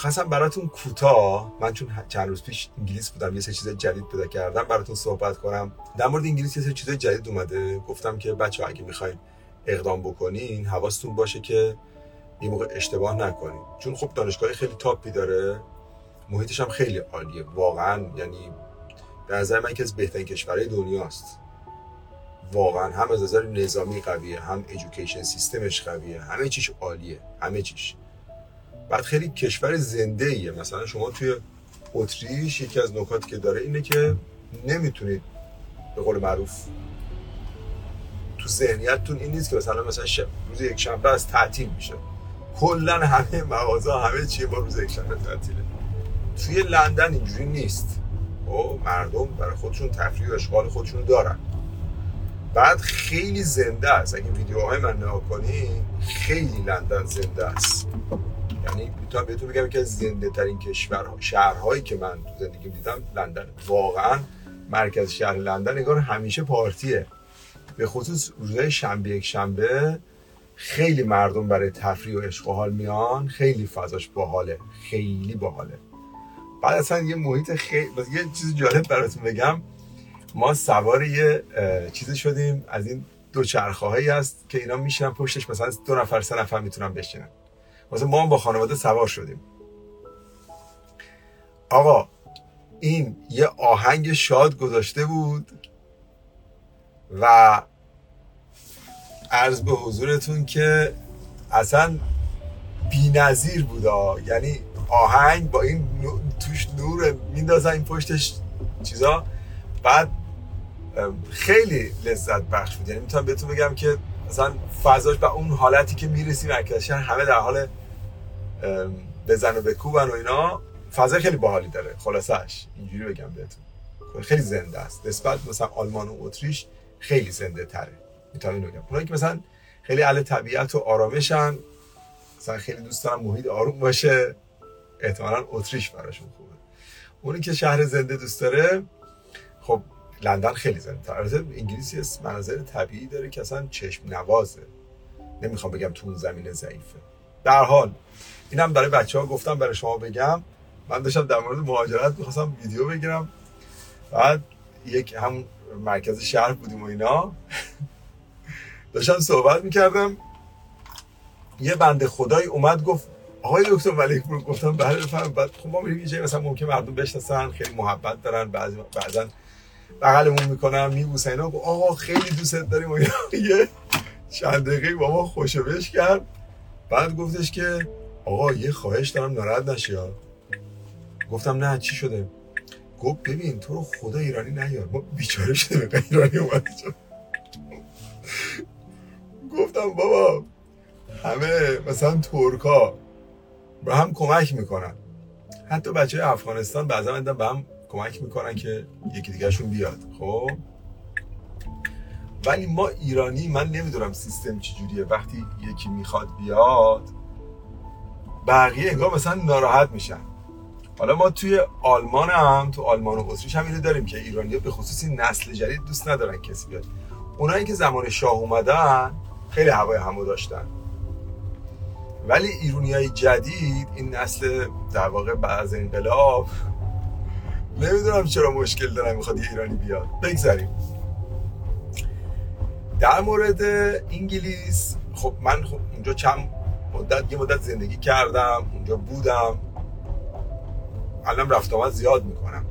می‌خواستم براتون کوتاه من چون چند روز پیش انگلیس بودم یه سه چیز جدید پیدا کردم براتون صحبت کنم. در مورد انگلیس یه سه چیز جدید اومده. گفتم که بچه اگه می‌خواین اقدام بکنین حواستون باشه که این موقع اشتباه نکنین. چون خب دانشگاه خیلی تاپی داره. محیطش هم خیلی عالیه. واقعا یعنی به نظر من که از بهترین کشورهای دنیاست. واقعا هم از نظر نظامی قویه هم ایژوکیشن سیستمش قویه. همه چیش عالیه. همه چیش. بعد خیلی کشور زنده ایه مثلا شما توی اتریش یکی از نکاتی که داره اینه که نمی‌تونید به قول معروف تو ذهنیتتون این نیست که مثلا مثلا شب روز یک شنبه از تعطیل میشه. کلا همه مغازه همه چی با روز یک شنبه تعطیله. توی لندن اینجوری نیست. و مردم برای خودشون تفریح و اشغال خودشون دارن. بعد خیلی زنده است. اگه ویدیوهای من نگاه کنی خیلی لندن زنده است. یعنی می‌تونم بهتون بگم که زنده ترین کشور شهرهایی که من تو زندگی دیدم لندن. واقعا مرکز شهر لندن نگار همیشه پارتیه. به خصوص روزهای شنبه یک شنبه خیلی مردم برای تفریح و عشق و حال میان. خیلی فضاش باحاله. خیلی باحاله. بعد اصلا یه محیط خیلی یه چیز جالب براتون بگم. ما سوار یه چیزی شدیم. از این دو چرخه هایی هست که اینا میشنن پشتش. مثلا دو نفر سه نفر می‌تونن بشینن. مثلا ما هم با خانواده سوار شدیم. آقا این یه آهنگ شاد گذاشته بود و عرض به حضورتون که اصلا بی نظیر بود یعنی آهنگ با این توش نور میندازن این پشتش چیزا. بعد خیلی لذت بخش بود. یعنی می‌تونم بهتون بگم که مثلا فضاش به اون حالتی که می‌رسی مرکز همه در حال بزن و بکوبن و اینا. فضا خیلی باحالی داره. خلاصش اینجوری بگم بهتون. خیلی زنده است. نسبت مثلا آلمان و اتریش خیلی زنده تره. می‌تونم بگم. اونایی که مثلا خیلی اهل طبیعت و آرامشن مثلا خیلی دوست دارن محیط آروم باشه احتمالا اتریش براشون خوبه. اونی که شهر زنده دوست داره خب لندن خیلی زنده تر البته انگلیسی مناظر طبیعی داره که اصلا چشم نوازه. نمی‌خوام بگم تو اون زمین ضعیفه. در حال اینم برای بچه ها گفتم برای شما بگم. من داشتم در مورد مهاجرت می‌خواستم ویدیو بگیرم. بعد یک هم مرکز شهر بودیم و اینا. داشتم صحبت می‌کردم. یه بنده خدایی اومد گفت آقای دکتر ملک پور گفتم بله بفهم بعد خب ما میریم یه مثلا ممکن مردم بشناسن خیلی محبت دارن. بعضی بعضا بغلمون می‌کنن میبوسن اینا. آقا خیلی دوست داریم و یه چند دقیقه با ما خوشبش کرد. بعد گفتش که آقا یه خواهش دارم ناراحت نشی گفتم نه چی شده؟ گفت ببین تو رو خدا ایرانی نیار. ما بیچاره شده به ایرانی اومد گفتم بابا همه مثلا ترکا به هم کمک می‌کنن. حتی بچه افغانستان بعضا به هم کمک می‌کنن که یکی دیگرشون بیاد. خب؟ ولی ما ایرانی من نمی‌دونم سیستم چجوریه. وقتی یکی می‌خواد بیاد بقیه انگار مثلا ناراحت میشن. حالا ما توی آلمان هم تو آلمان و اتریش هم اینو داریم که ایرانی به خصوصی نسل جدید دوست ندارن کسی بیاد. اونایی که زمان شاه اومدن خیلی هوای همو داشتن. ولی ایرونی های جدید این نسل در واقع بعد انقلاب نمی‌دونم چرا مشکل دارن می‌خواد یه ایرانی بیاد. بگذاریم. در مورد انگلیس خب من خب اونجا چند مدت یه مدت زندگی کردم اونجا بودم. الان رفت آمد زیاد می‌کنم.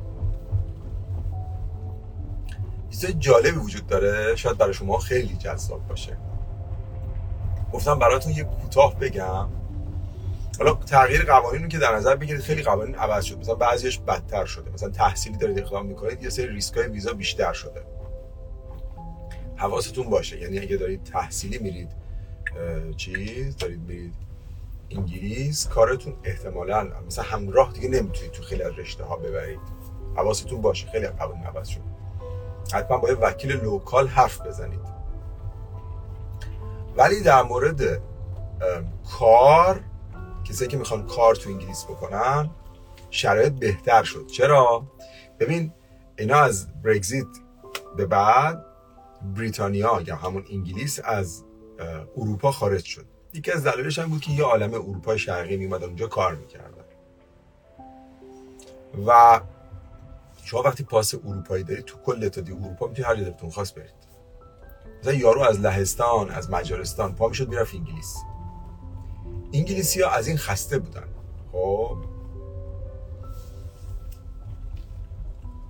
چیز جالبی وجود داره. شاید برای شما خیلی جذاب باشه. گفتم براتون یه کوتاه بگم. حالا تغییر قوانین رو که در نظر بگیرید خیلی قوانین عوض شد. مثلا بعضیش بدتر شده. مثلا تحصیلی دارید اقدام می‌کنید یه سری ریسکای ویزا بیشتر شده. حواستون باشه. یعنی اگه دارید تحصیلی میرید چیز دارید میرید انگلیس؟ کارتون احتمالا مثلا همراه دیگه نمی‌تونید تو خیلی از رشته ها ببرید. حواستون باشه خیلی قوانین عوض شد حتما با وکیل لوکال حرف بزنید. ولی در مورد کار کسایی که می‌خوان کار تو انگلیس بکنن شرایط بهتر شد. چرا؟ ببین اینا از برگزیت به بعد بریتانیا یا همون انگلیس از اروپا خارج شد. یکی از دلایلش هم بود که یه عالم اروپا شرقی میومد اونجا کار می‌کردن. و شما وقتی پاس اروپایی دارید تو کل اتحادیه اروپا می‌تونید هر جا دلتون خواست برید. مثلا یارو از لهستان از مجارستان پا می‌شد می‌رفت انگلیس. انگلیسی ها از این خسته بودن. خب.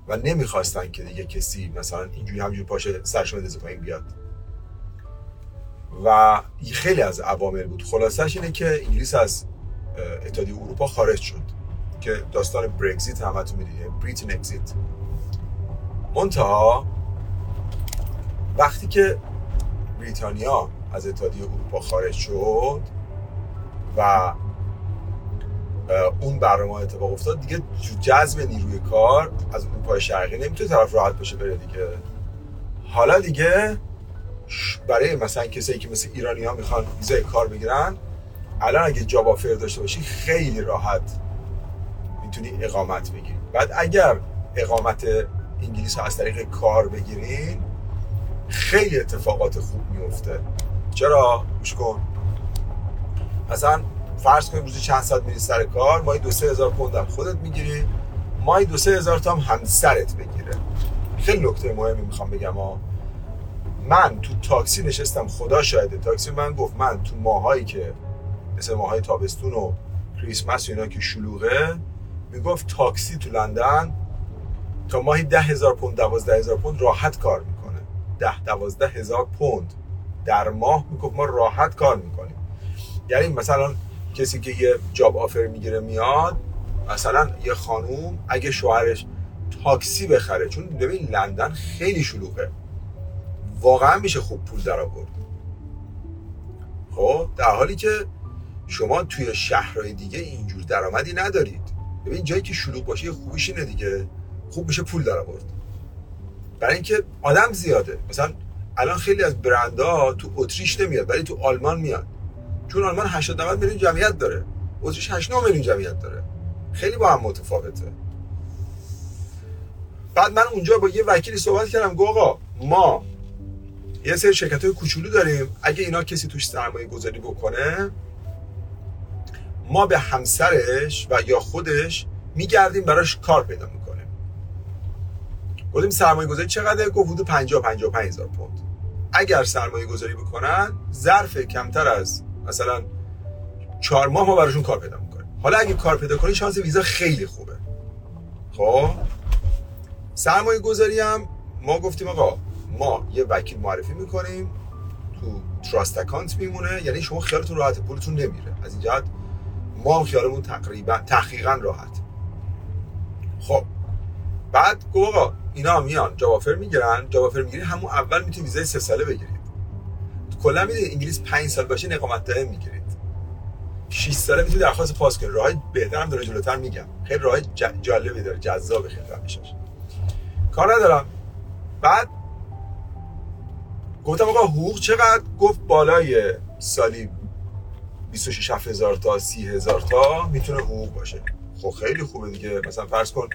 و نمی‌خواستن که دیگه کسی مثلا اینجوری همجوری پاشه سرش بندازه پایین بیاد. و خیلی از عوامل بود. خلاصش اینه که انگلیس از اتحادیه اروپا خارج شد که داستان برگزیت همتون می‌دید بریتن اگزیت منتها وقتی که بریتانیا از اتحادیه اروپا خارج شد و اون برنامه اتفاق افتاد دیگه جذب نیروی کار از اروپای شرقی نمی‌تونه طرف راحت بشه بره دیگه. حالا دیگه برای مثلا کسایی که مثل ایرانی ها می‌خوان ویزای کار بگیرن الان اگه جاب آفر داشته باشی خیلی راحت می‌تونی اقامت بگیری. بعد اگر اقامت انگلیس ها از طریق کار بگیرین خیلی اتفاقات خوب میفته چرا؟ گوش کن. مثلا فرض کنیم روزی چند ساعت میری سر کار ماهی دو سه هزار پوند هم خودت می‌گیری ماهی دو سه هزار تا هم همسرت بگیره. خیلی نکته مهمی می‌خوام بگم ها. من تو تاکسی نشستم خدا شاهده. تاکسی من گفت من تو ماهایی که مثل ماهای تابستون و کریسمس و اینا که شلوغه می‌گفت تاکسی تو لندن تا ماهی ده هزار پوند دوازده هزار پوند راحت کار می‌کنه. ده دوازده هزار پوند در ماه می‌گفت ما راحت کار می‌کنیم. یعنی مثلا کسی که یه جاب آفر می‌گیره میاد مثلا یه خانوم اگه شوهرش تاکسی بخره چون ببین لندن خیلی شلوغه. واقعا میشه خوب پول در آورد. خب در حالی که شما توی شهرهای دیگه اینجور درآمدی ندارید. ببین جایی که شلوغ باشه یه خوبیش اینه دیگه. خوب میشه پول در آورد. برای اینکه آدم زیاده. مثلا الان خیلی از برندها تو اتریش نمیاد ولی تو آلمان میاد. چون آلمان 80 90 میلیون جمعیت داره. اتریش 8 میلیون جمعیت داره. خیلی با هم متفاوته. بعد من اونجا با یه وکیلی صحبت کردم. گفت ما یه سری شرکت های کوچولو داریم. اگه اینا کسی توش سرمایه گذاری بکنه ما به همسرش و یا خودش میگردیم براش کار پیدا می‌کنیم. گفتیم سرمایه گذاری چقدر گفت حدود 50 55 هزار پوند. اگر سرمایه گذاری بکنن ظرف کمتر از مثلا چهار ماه ما براشون کار پیدا می‌کنیم. حالا اگه کار پیدا کنی شانس ویزا خیلی خوبه. خب؟ سرمایه گذاری هم ما گفتیم آقا ما یه وکیل معرفی می‌کنیم تو تراست اکانت میمونه یعنی شما خیالتون راحت پولتون نمیره. از این جهت ما خیالمون تقریبا تحقیقا راحت. خب بعد آقا اینا میان جوافر می‌گیرن. جوافر می‌گیری همون اول می‌تونی ویزای سه ساله بگیرید. کلا می‌دونید انگلیس 5 سال باشه اقامت دائم می‌گیرید. 6 ساله می‌تونید درخواست پاس کنید راه بهترم داره جلوتر میگم. خیلی راه جالبی داره جذاب خیلی میشه کار ندارم. بعد گفتم آقا حقوق چقدر؟ گفت بالای سالی 26 هزار تا 30 هزار تا می‌تونه حقوق باشه. خب خیلی خوبه دیگه. مثلا فرض کن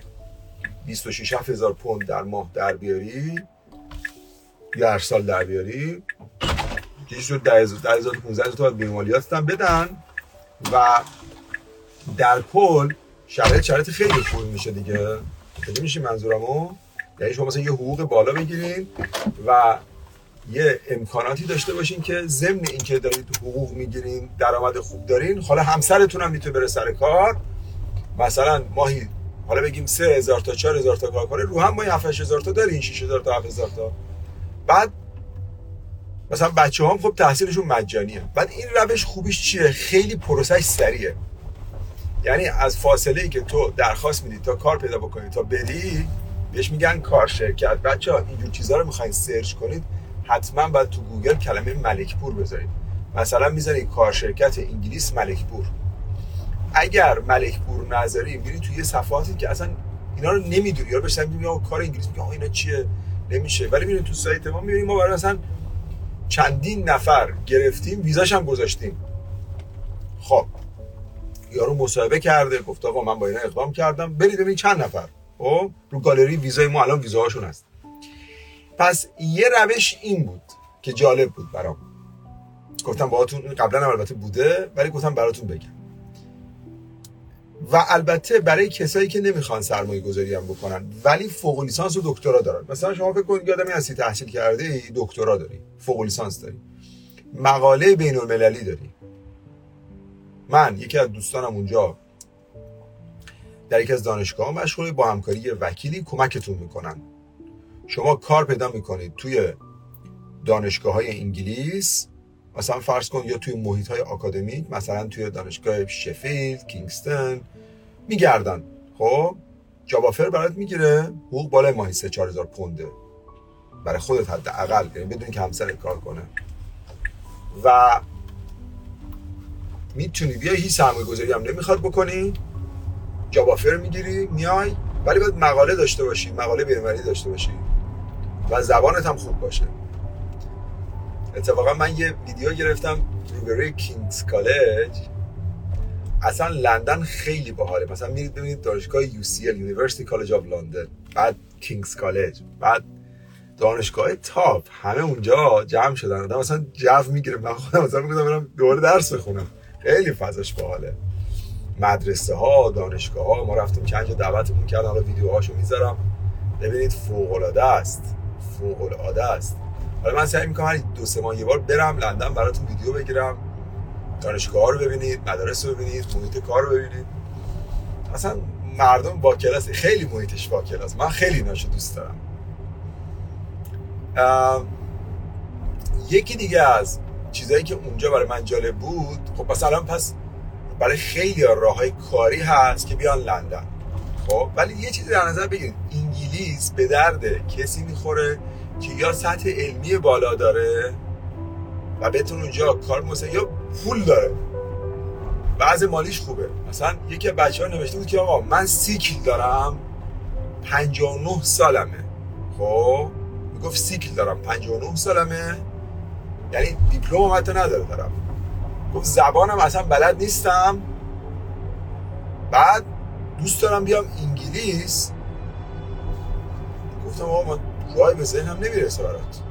26 هزار پوند در ماه در بیاری در سال در بیاری که شد 10000 15 تا بیمالیات هم بدن و در کل شرایط شرایط خیلی خوب میشه دیگه. خیلی میشه منظورمو؟ یعنی شما مثلا یه حقوق بالا بگیرین و یه امکاناتی داشته باشین که ضمن اینکه دارید حقوق می‌گیرین درآمد خوب دارین حالا همسرتون هم می‌تونه بره سر کار. مثلا ماهی حالا بگیم سه هزار تا چهار هزار تا کار کنه رو هم ماهی 7 هزار تا دارین 6 هزار تا 7 هزار تا. بعد مثلا بچه هم خب تحصیلشون مجانیه. بعد این روش خوبیش چیه؟ خیلی پروسش سریعه. یعنی از فاصله ای که تو درخواست میدی تا کار پیدا بکنی تا بری بهش میگن کار شرکت. بچه ها اینجور چیزها رو می‌خواین search کنید حتما باید تو گوگل کلمه ملکپور بذارید. مثلا می‌ذارید کار شرکت انگلیس ملکپور. اگر ملکپور نذاری میری توی صفحاتی که اصلا اینا رو نمی‌دونی. یا بهش میگم کار انگلیس. میگه اینا چیه؟ نمیشه. ولی میرین تو سایت ما می‌بینیم ما برای مثلا چندین نفر گرفتیم ویزاش هم گذاشتیم. خب. یارو مصاحبه کرده گفت آقا من با اینا اقدام کردم. برید ببین چند نفر. خب؟ رو گالری ویزای ما الان ویزاهاشون هست. پس یه روش این بود که جالب بود برام. گفتم باهاتون قبلا هم البته بوده ولی گفتم براتون بگم. و البته برای کسایی که نمی‌خوان سرمایه گذاری هم بکنن ولی فوق لیسانس و دکترا دارن. مثلا شما فکر کنید آدمی هستی تحصیل کرده ای دکترا داری. فوق لیسانس داری. مقاله بین المللی داری. من یکی از دوستانم اونجا در یکی از دانشگاه مشغول با همکاری وکیلی کمکتون می‌کنن. شما کار پیدا می‌کنید توی دانشگاه های انگلیس مثلا فرض کن یا توی محیط های مثلا توی دانشگاه شفیلد کینگستن میگردن. خب جابافر برات می‌گیره حقوق بالای ماهی 3 4000 پونده. برای خودت حداقل یعنی بدون که همسر کار کنه. و می‌تونی بیا هیچ سرمایه گذاری هم نمی‌خواد بکنی. جابافر می‌گیری میای ولی باید مقاله داشته باشی مقاله بیرونی داشته باشی. و زبانت هم خوب باشه. اتفاقا من یه ویدیو گرفتم روبروی کینگز کالج. اصلا لندن خیلی باحاله. مثلا میرید ببینید دانشگاه UCL University College of London بعد کینگز کالج بعد دانشگاه تاپ. همه اونجا جمع شدن. آدم مثلا جو می‌گیره. من خودم مثلا میگم برم دوباره درس بخونم. خیلی فضاش باحاله. مدرسه ها دانشگاه ها ما رفتیم چند جا دعوتمون کردن. حالا ویدیوهاشو می‌ذارم. ببینید فوق العاده است. فوق العاده است. حالا من سعی می‌کنم هر دو سه ماه یه بار برم لندن براتون ویدیو بگیرم دانشگاه رو ببینید مدارس رو ببینید محیط کار رو ببینید. اصلا مردم با کلاس خیلی محیطش با کلاس. من خیلی ناشو دوست دارم. یکی دیگه از چیزایی که اونجا برای من جالب بود خب مثلا پس برای خیلی راه های کاری هست که بیان لندن. خب ولی یه چیزی در نظر بگیرید انگلیس به درد کسی می‌خوره که یا سطح علمی بالا داره و بتون اونجا کار مثلا یا پول داره. بعض مالیش خوبه. مثلا یکی بچه ها نوشته بود که آقا من سیکل دارم 59 سالمه. خب می‌گفت سیکل دارم 59 سالمه. یعنی دیپلم حتی نداره دارم. گفت زبانم اصلا بلد نیستم. بعد دوست دارم بیام انگلیس. گفتم آقا من رای به ذهنم نمی‌رسه برات.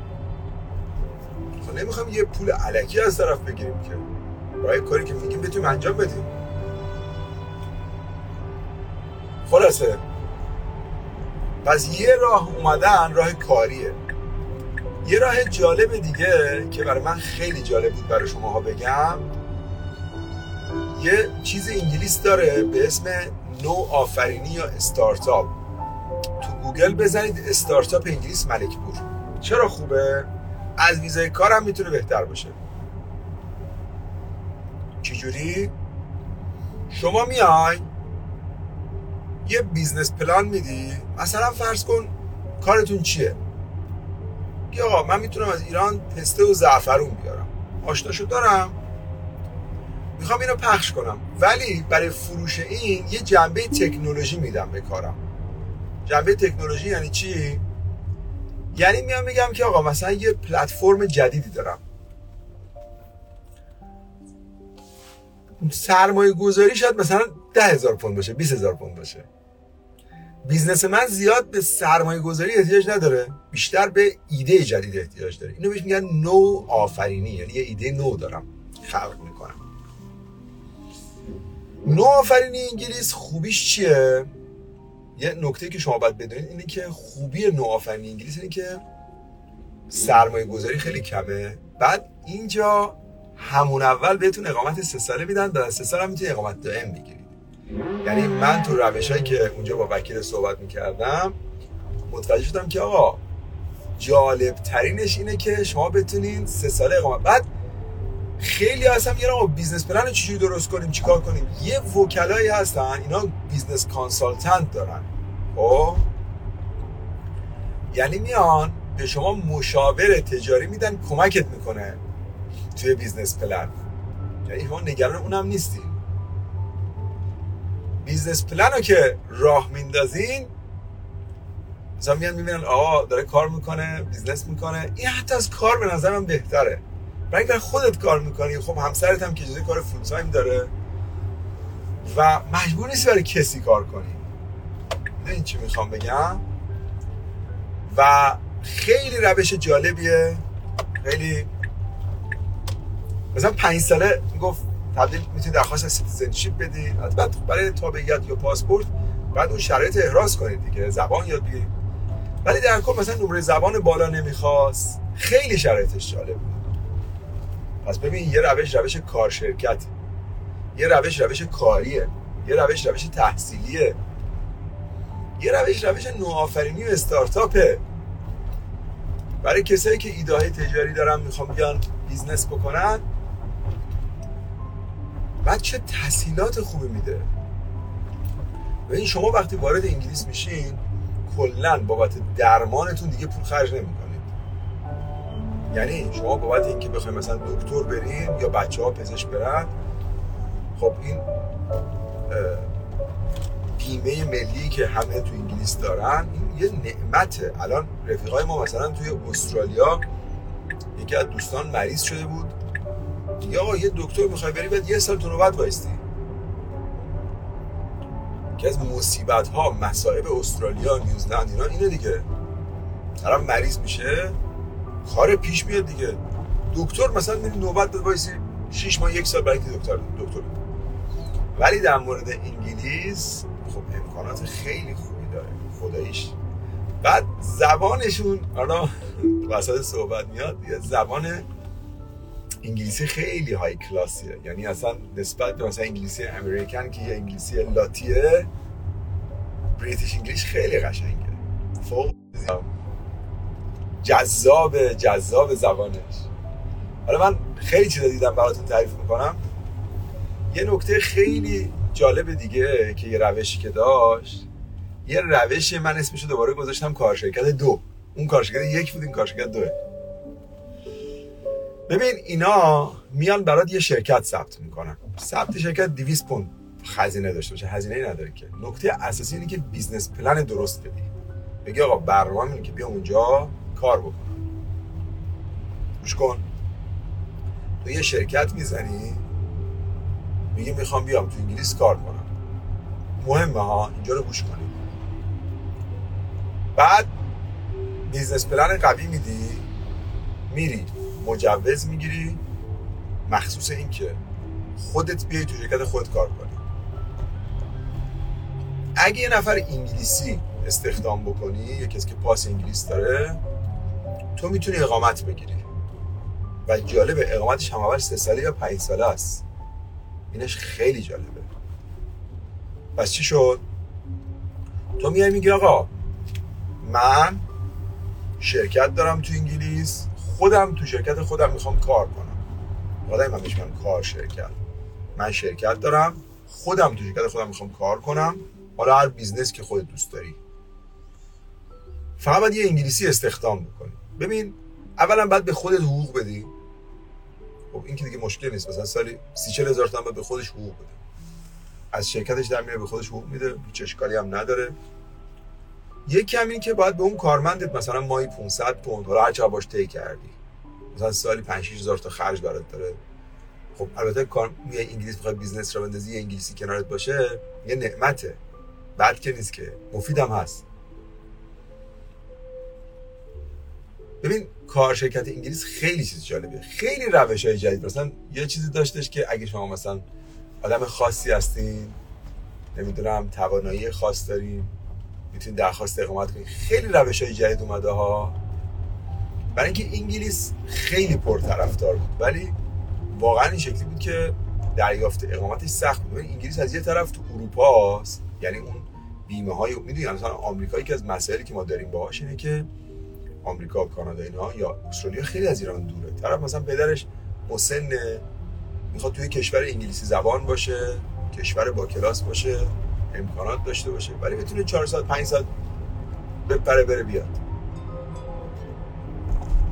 نمی‌خوام یه پول علکی از طرف بگیریم که. برای کاری که میگیم بتونیم انجام بدیم. خلاصه. پس یه راه اومدن راه کاریه. یه راه جالب دیگه که برای من خیلی جالب بود برای شماها بگم. یه چیز انگلیس داره به اسم نو آفرینی یا استارتاپ. تو گوگل بزنید استارتاپ انگلیس ملکپور. چرا خوبه؟ از ویزای کارم می‌تونه بهتر باشه. چجوری؟ شما میای یه business plan میدی. مثلا فرض کن کارتون چیه؟ یا من می‌تونم از ایران پسته و زعفرون بیارم. آشناشو دارم. می‌خوام اینو پخش کنم. ولی برای فروش این یه جنبه تکنولوژی میدم به کارم. جنبه تکنولوژی یعنی چی؟ یعنی میام میگم که آقا مثلا یه پلتفرم جدیدی دارم. سرمایه گذاری شاید مثلا ده هزار پوند باشه 20 هزار پوند باشه. business من زیاد به سرمایه گذاری احتیاج نداره. بیشتر به ایده جدید احتیاج داره. اینو بهش میگن نو آفرینی یعنی یه ایده نو دارم. خلق می‌کنم. نو آفرینی انگلیس خوبیش چیه؟ یه نکته که شما باید بدونید اینه که خوبی نو آفرینی انگلیس اینه که سرمایه گذاری خیلی کمه. بعد اینجا همون اول بهتون اقامت سه ساله میدن بعد سه سال هم می‌تونی اقامت دائم بگیرید. یعنی من تو روش هایی که اونجا با وکیل صحبت می‌کردم متوجه شدم که آقا جالب ترینش اینه که شما بتونین سه ساله اقامت بعد خیلی هستم یه آقا business plan چجوری درست کنیم چیکار کنیم؟ یه وکلایی هستن اینا business consultant دارن. خب؟ یعنی میان به شما مشاور تجاری میدن کمکت می‌کنه توی business plan. یعنی شما نگران اونم نیستین business plan رو که راه میندازین مثلا میان می‌بینن آقا داره کار می‌کنه business می‌کنه این حتی از کار به نظرم بهتره. برای اینکه خودت کار می‌کنی خب همسرت هم که کار full داره. و مجبور نیستی برای کسی کار کنی. این چی می‌خوام بگم؟ و خیلی روش جالبیه. خیلی مثلا پنج ساله گفت تبدیل می‌تونید درخواست citizenship بدید بعد برای تابعیت یا پاسپورت بعد اون شرایط احراز کنید دیگه زبان یاد بگیرید ولی در کل مثلا نمره زبان بالا نمی‌خواست. خیلی شرایطش جالب بود. پس ببین یه روش روش کار شرکت. یه روش روش کاریه. یه روش روش تحصیلیه. یه روش روش نوآفرینی و استارتاپه. برای کسایی که ایده های تجاری دارن می‌خوام بیان business بکنن بعد چه تسهیلات خوبی میده. این شما وقتی وارد انگلیس میشین کلا بابت درمانتون دیگه پول خرج نمی‌کنید یعنی شما بابت اینکه بخواید مثلا دکتر برین یا بچه ها پزشک برن خب این بیمه ملی که همه تو انگلیس دارن این یه نعمته. الان رفیقای ما مثلا توی استرالیا یکی از دوستان مریض شده بود. یا یه دکتر می‌خوای بری بعد یه سال تو وایستی. که از مصیبت ها مصائب استرالیا نیوزلند اینا اینه دیگه. طرف مریض میشه. کار پیش میاد دیگه. دکتر مثلا میری نوبت داد وایسی 6 ماه یک سال برای دکتر دکتر ولی در مورد انگلیس خب امکانات خیلی خوبی داره. خداییش. بعد زبانشون حالا وسط صحبت میاد یه زبان انگلیسی خیلی های کلاسیه یعنی اصلا نسبت به مثلا انگلیسی امریکن که یه انگلیسی لاتیه بریتیش انگلیش خیلی قشنگه. فوق جذاب جذاب زبانش. حالا من خیلی چیزا دیدم براتون تعریف می‌کنم. یه نکته خیلی جالب دیگه که یه روشی که داشت یه روش من اسمشو دوباره گذاشتم کارشرکت دو. اون کارشرکت یک بود این کارشرکت دوه. ببین اینا میان برات یه شرکت ثبت می‌کنن. ثبت شرکت 200 پوند هزینه داشته باشه. هزینه نداره که. نکته اساسی اینه که business plan درست بدی بگی آقا برنامه که بیا اونجا کار بکن گوش کن. تو یه شرکت می‌زنی؟ میگه می‌خوام بیام تو انگلیس کار کنم. مهمه ها اینجا رو گوش کنی. بعد بیزنس پلن قوی میدی میری مجوز می‌گیری مخصوص این که خودت بیای تو شرکت خودت کار کنی. اگه یه نفر انگلیسی استخدام بکنی یه کسی که پاس انگلیس داره تو می‌تونی اقامت بگیری. و جالب اقامتش هم اول سه ساله یا پنج ساله است. اینش خیلی جالبه. پس چی شد؟ تو میای میگی آقا من شرکت دارم تو انگلیس خودم تو شرکت خودم می‌خوام کار کنم. آدم من بهش کار شرکت. من شرکت دارم خودم تو شرکت خودم می‌خوام کار کنم. حالا هر بیزنس که خودت دوست داری. فقط باید یه انگلیسی استخدام بکنی. ببین اولا باید به خودت حقوق بدی. خب این که دیگه مشکل نیست. مثلا سالی سی چهل هزار تومن به خودش حقوق بده. از شرکتش در میره به خودش حقوق میده. هیچ اشکالی هم نداره. یک این که باید به اون کارمندت مثلا ماهی 500 پوند حالا هر چقدر باش طی کردی. مثلا سالی 5 هزار تا خرج برات داره. خب البته کار میای انگلیس می‌خوای بیزنس رو بندازی یه انگلیسی کنارت باشه یه نعمته. بعد که نیست که. مفیدم هست. ببین کار شرکت انگلیس خیلی چیز جالبه خیلی روش های جدید. مثلا یه چیزی داشتش که اگه شما مثلا آدم خاصی هستین نمی‌دونم توانایی خاص دارین می‌تونید درخواست اقامت کنید خیلی روش های جدید اومده ها. برای اینکه انگلیس خیلی پرطرفدار بود. ولی واقعا این شکلی بود که دریافت اقامتش سخت بود. انگلیس از یه طرف تو اروپا است. یعنی اون بیمه های می‌دونی مثلا آمریکایی که از مسائلی که ما داریم باهاش اینه که آمریکا و کانادا اینا یا استرالیا خیلی از ایران دوره. طرف مثلا پدرش مسنه می‌خواد توی کشور انگلیسی زبان باشه کشور با کلاس باشه امکانات داشته باشه ولی بتونه 4 ساعت 5 ساعت بپره بره بیاد.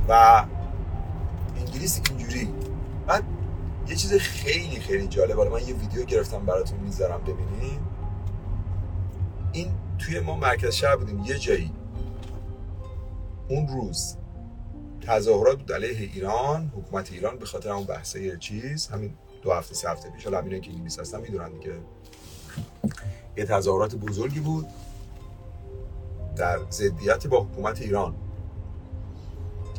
و انگلیس اینجوری. بعد یه چیز خیلی خیلی جالب حالا من یه ویدیو گرفتم براتون می‌ذارم ببینید این توی ما مرکز شهر بودیم یه جایی. اون روز تظاهرات بود علیه ایران حکومت ایران به خاطر اون بحثه چیز همین دو هفته سه هفته پیش حالا که انگلیس هستن می‌دونن دیگه. یه تظاهرات بزرگی بود در ضدیت با حکومت ایران.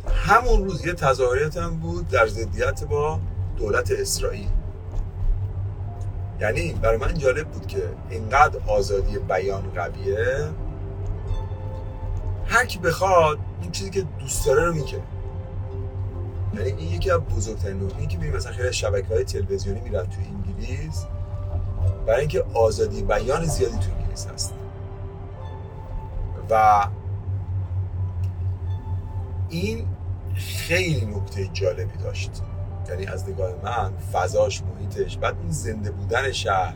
همون روز یه تظاهرات هم بود در ضدیت با دولت اسرائیل. یعنی برای من جالب بود که اینقدر آزادی بیان قویه. هر کی بخواد این چیزی که دوست داره رو میگه. یعنی این یکی از بزرگترین نکته. این که مثلا خیلی شبکه های تلویزیونی میرن تو انگلیس برای اینکه آزادی بیان زیادی تو انگلیس هست. و این خیلی نکته جالبی داشت. یعنی از نگاه من فضاش محیطش بعد اون زنده بودن شهر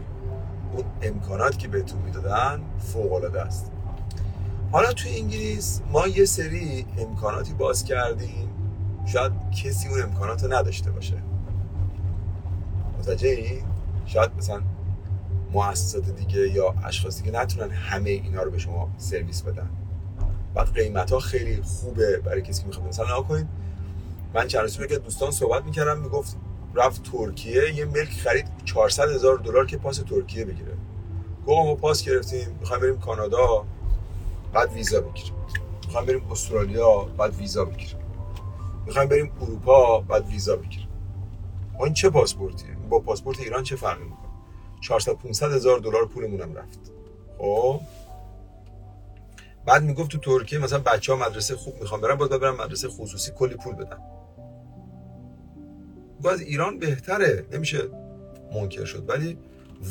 اون امکانات که بهتون می‌دادن فوق العاده است. حالا تو انگلیس ما یه سری امکاناتی باز کردیم. شاید کسی اون امکانات نداشته باشه. متوجه این شاید مثلا مؤسسات دیگه یا اشخاصی که نتونن همه اینا رو به شما سرویس بدن. بعد قیمت ها خیلی خوبه برای کسی که می‌خواد. مثلا کنید من چند روز که دوستان صحبت می‌کردم می‌گفت رفت ترکیه یه ملک خرید 400 هزار دلار که پاس ترکیه بگیره. گفت ما پاس گرفتیم می‌خوایم بریم کانادا. بعد ویزا بگیریم. می‌خوایم بریم استرالیا بعد ویزا بگیریم. می‌خوایم بریم اروپا بعد ویزا بگیریم. این چه پاسپورتیه؟ با پاسپورت ایران چه فرقی می‌کنه؟ 400 500 هزار دلار پولمونم رفت. خب؟ بعد می‌گفت تو ترکیه مثلا بچه ها مدرسه خوب می‌خوام برن باید برن مدرسه خصوصی کلی پول بدن. از ایران بهتره. نمیشه منکر شد ولی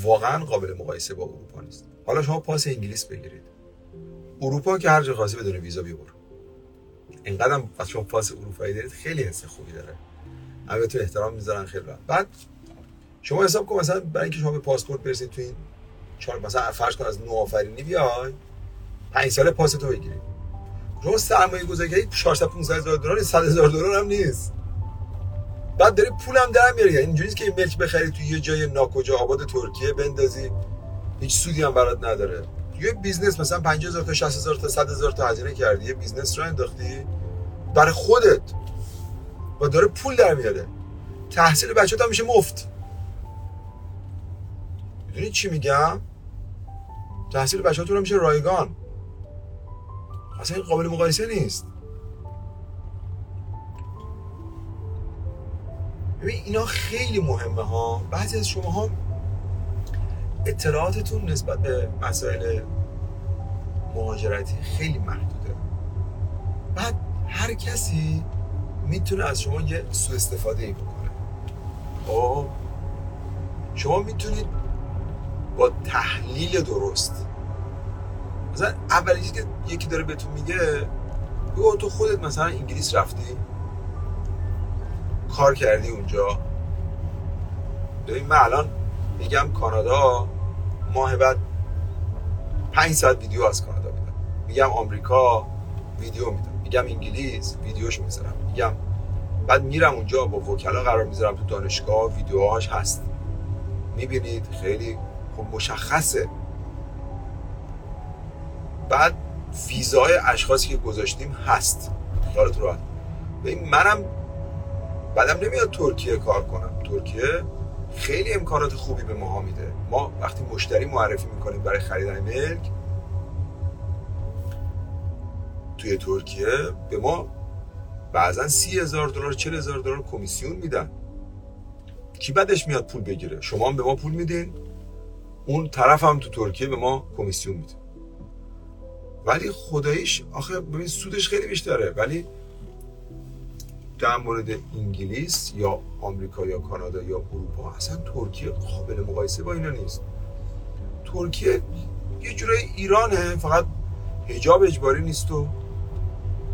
واقعا قابل مقایسه با اروپا نیست. حالا شما پاس انگلیس بگیرید. اروپا که هر جا خواستی بدون ویزا بیبر اینقدر از شما پاس اروپایی دارید خیلی حس خوبی داره. البته احترام می‌ذارن خیلی بعد شما حساب کن مثلا برای اینکه شما به پاسپورت برسید تو این چهار مثلا فرض کن از نوآفرینی بیای 5 ساله پاس تو بگیرید شما سرمایه گذاری کردید 400 500 هزار دلار 100 هزار دلار هم نیست. بعد داری پولم در میاری. یعنی اینجوریه که ملک بخری تو یه جای ناکجا آباد ترکیه بندازی. هیچ سودی هم برات نداره. یه بیزنس مثلا 50000 تا 60000 تا 100000 تا هزینه کردی یه بیزنس رو انداختی برای خودت و داره پول در میاره. تحصیل بچه‌ت هم میشه مفت. می‌دونی چی میگم؟ تحصیل هم میشه رایگان. اصلا قابل مقایسه نیست. ببین اینا خیلی مهمه ها. بعضی از شما ها اطلاعاتتون نسبت به مسائل مهاجرتی خیلی محدوده. بعد هر کسی می‌تونه از شما یه سوء استفاده ای بکنه. خب؟ شما می‌تونید با تحلیل درست. مثلا اولی که یکی داره بهتون میگه بگو تو خودت مثلا انگلیس رفتی کار کردی اونجا. ببین من الان میگم کانادا ماه بعد 5 ساعت ویدیو از کانادا میدم میگم آمریکا ویدیو میدم. میگم انگلیس ویدیوش می‌ذارم. میگم بعد میرم اونجا با وکلا قرار می‌ذارم تو دانشگاه ویدیوهاش هست. می‌بینید خیلی خب مشخصه. بعد ویزای اشخاصی که گذاشتیم هست. خیالت راحت. منم بعدم نمیاد ترکیه کار کنم. ترکیه خیلی امکانات خوبی به ماها میده. ما وقتی مشتری معرفی می‌کنیم برای خریدن ملک توی ترکیه به ما بعضا سی هزار دلار چل هزار دلار کمیسیون میدن. کی بدش میاد پول بگیره؟ شما هم به ما پول میدین اون طرف هم تو ترکیه به ما کمیسیون میده. ولی خداییش آخه ببین سودش خیلی بیشتره ولی در مورد انگلیس یا آمریکا یا کانادا یا اروپا اصلا ترکیه قابل مقایسه با اینا نیست. ترکیه یه جورای ایرانه فقط هجاب اجباری نیست و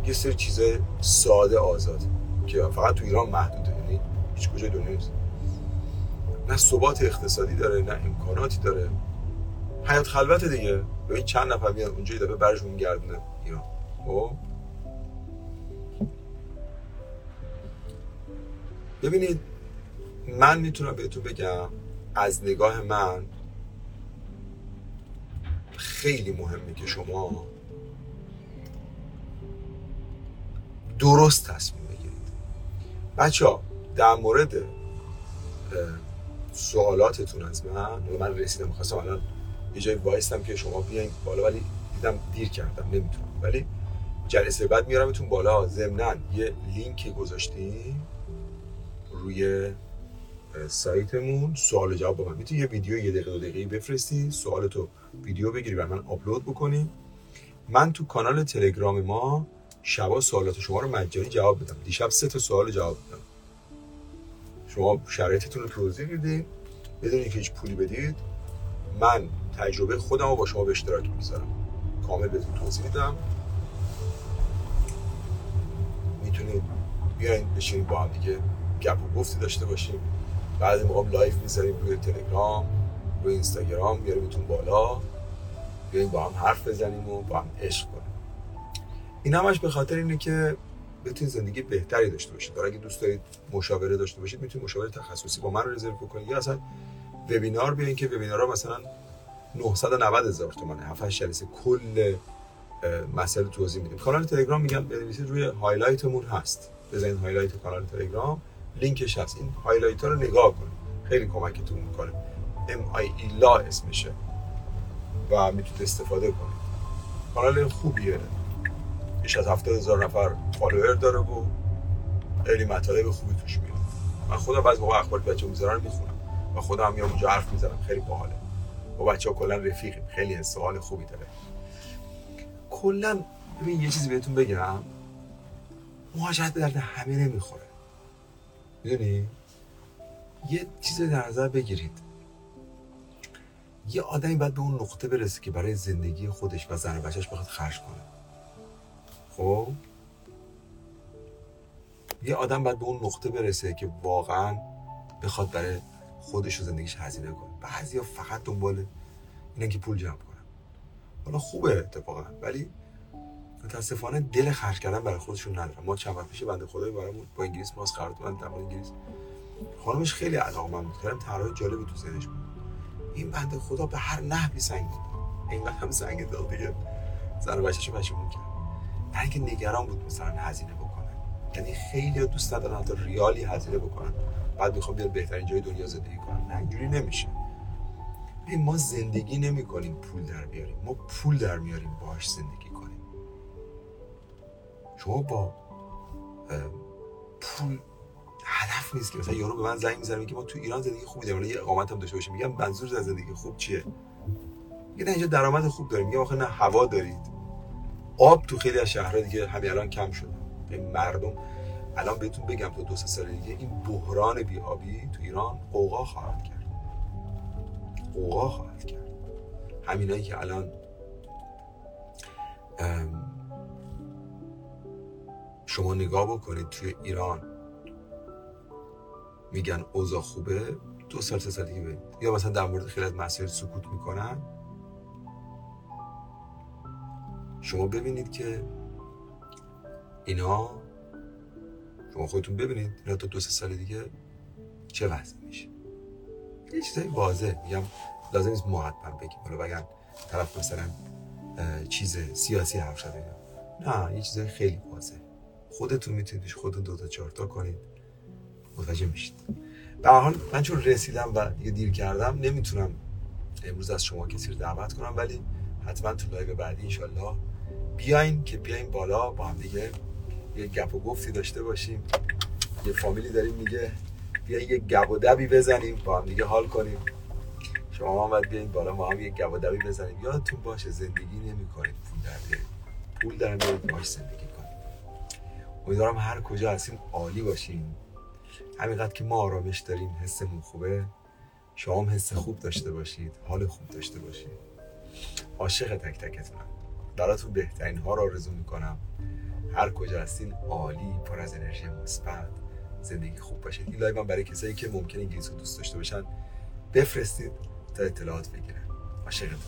یه سری چیزای ساده آزاد که فقط تو ایران محدوده یعنی هیچ کجای دنیا نیست. نه ثبات اقتصادی داره نه امکاناتی داره. حیات خلوت دیگه. ببین چند نفر میاد اونجا یه دفعه برشون گردونه ایران. خب؟ ببینید من می‌تونم بهتون بگم از نگاه من خیلی مهمه که شما درست تصمیم بگیرید. بچه ها در مورد سوالاتتون از من من رسیدم می‌خواستم الان یه جایی وایستم که شما بیاین بالا ولی دیدم دیر کردم نمی‌تونم. ولی جلسه بعد میارمتون بالا ضمنا یه لینکی گذاشتیم روی سایتمون. سوال جواب با من می‌تونی یه ویدیو یه دقیقه دو دقیقه بفرستی سوالتو ویدیو بگیری و من آپلود بکنی. من تو کانال تلگرام ما شبا سوالات شما رو مجانی جواب بدم. دیشب سه تا سوال جواب بدم شما شرایطتون رو توضیح می‌دید بدون اینکه هیچ پولی بدید من تجربه خودم رو با شما به اشتراک می‌ذارم کامل بهتون توضیح میدم. می‌تونید بیاین بشینیم با هم دیگه. گپ و گفتی داشته باشیم. بعد موقع لایو می‌ذاریم روی تلگرام روی اینستاگرام بیاریمتون بالا. بیایم با هم حرف بزنیم و با هم عشق کنیم. این همش به خاطر اینه که بتونید زندگی بهتری داشته باشید. برای اگه دوست دارید مشاوره داشته باشید می‌تونید مشاوره تخصصی با من رو رزرو بکنید. یا اصلا وبینار بیاین که وبینارها مثلا 990 هزار تومانه. 7 جلسه کل مسئله توضیح میدیم. کانال تلگرام میگم بنویسید روی هایلایتمون هست. بزنید هایلایت کانال تلگرام. لینکش هست. این هایلایت ها رو نگاه کنید خیلی کمکتون می‌کنه. ای لا اسمشه. و می‌تونید استفاده کنید. کانال خوبیه. بیش از هفته هزار نفر فالوور داره و خیلی مطالب خوبی توش میاد من خودم بعضی موقع اخبار بچه می‌ذارن می‌خونم. و خودم هم میام اونجا حرف می‌زنم. خیلی باحاله. با بچه ها کلا رفیقیم. خیلی حس حال خوبی داره. کلا ببین یه چیزی بهتون بگم. مهاجرت به درد همه نمی‌خوره. می‌دونی یه چیز در نظر بگیرید. یه آدمی باید به اون نقطه برسه که برای زندگی خودش و زن بخواد خرج کنه. خب؟ یه آدم باید به اون نقطه برسه که واقعا بخواد برای خودش و زندگیش هزینه کنه. بعضیا فقط دنبال اینه که پول جمع کنن. حالا خوبه اتفاقا ولی متاسفانه دل خرج کردن برای خودشون ندارن ما چند وقت پیش بنده خدای برامون با انگلیس ماست قرارداد در انگلیس. خانمش خیلی علاقمند بود. خیلی طرح جالبی تو ذهنش بود. این بنده خدا به هر نحوی سنگ اینقدر هم سنگ داد دیگه. زن و بچه‌شو پشیمون کرد. برای که نگران بود مثلا هزینه بکنه. یعنی خیلی دوست ندارن حتی ریالی هزینه بکنن. بعد می‌خوام بیاد بهترین جای دنیا زندگی کنن. نه اینجوری نمیشه. ما زندگی نمی کنیم پول در بیاریم. ما پول در میاریم باهاش زندگی شما با پول هدف نیست که مثلا یارو به من زنگ می‌زنه که ما تو ایران زندگی خوبی داریم یه اقامت هم داشته باشیم. میگم منظور از زندگی خوب چیه؟ میگه اینجا درآمد خوب داریم. میگم آخه نه هوا دارید. آب تو خیلی از شهرها دیگه همین الان کم شده. این مردم الان بهتون بگم تا دو سه سال دیگه این بحران بیابی تو ایران قوقا خواهد کرد. قوقا خواهد کرد. همینایی که الان شما نگاه بکنید توی ایران. میگن اوضاع خوبه. دو سال سه سال دیگه یا مثلا در مورد خیلی از مسائل سکوت می‌کنن. شما ببینید که اینا شما خودتون ببینید اینا تا دو سه سال دیگه چه وضع میشه. یه چیزایی واضح. میگم لازم نیست مهتم بگیم. حالا بگن طرف مثلا چیز سیاسی حرف شده نه یه چیزای خیلی واضح. خودتون می‌تونید خودتون دو تا چهار تا کنید. متوجه میشید. به حال من چون رسیدم و یه دیر کردم نمی‌تونم امروز از شما کسی رو دعوت کنم ولی حتما تو لایو بعدی انشالله بیاین که بیاین بالا با هم دیگه یه گپ و گفتی داشته باشیم. یه فامیلی داریم میگه بیا یه گپ و دبی بزنیم با هم دیگه حال کنیم. شما هم باید بیاین بالا ما هم یه گپ و دبی بزنیم. یادتون باشه زندگی نمی کنیم پول در پول در بیاریم باش زندگی امیدوارم هر کجا هستیم عالی باشیم همینقدر که ما آرامش داریم حسمون خوبه. شما هم حس خوب داشته باشید حال خوب داشته باشید. عاشق تک تکتونم. براتون بهترین ها را آرزو می‌کنم. هر کجا هستین عالی پر از انرژی مثبت. زندگی خوب باشید. این لایو برای کسایی که ممکنه انگلیسی رو دوست داشته باشن بفرستید تا اطلاعات بگیرن. عاشقتونم.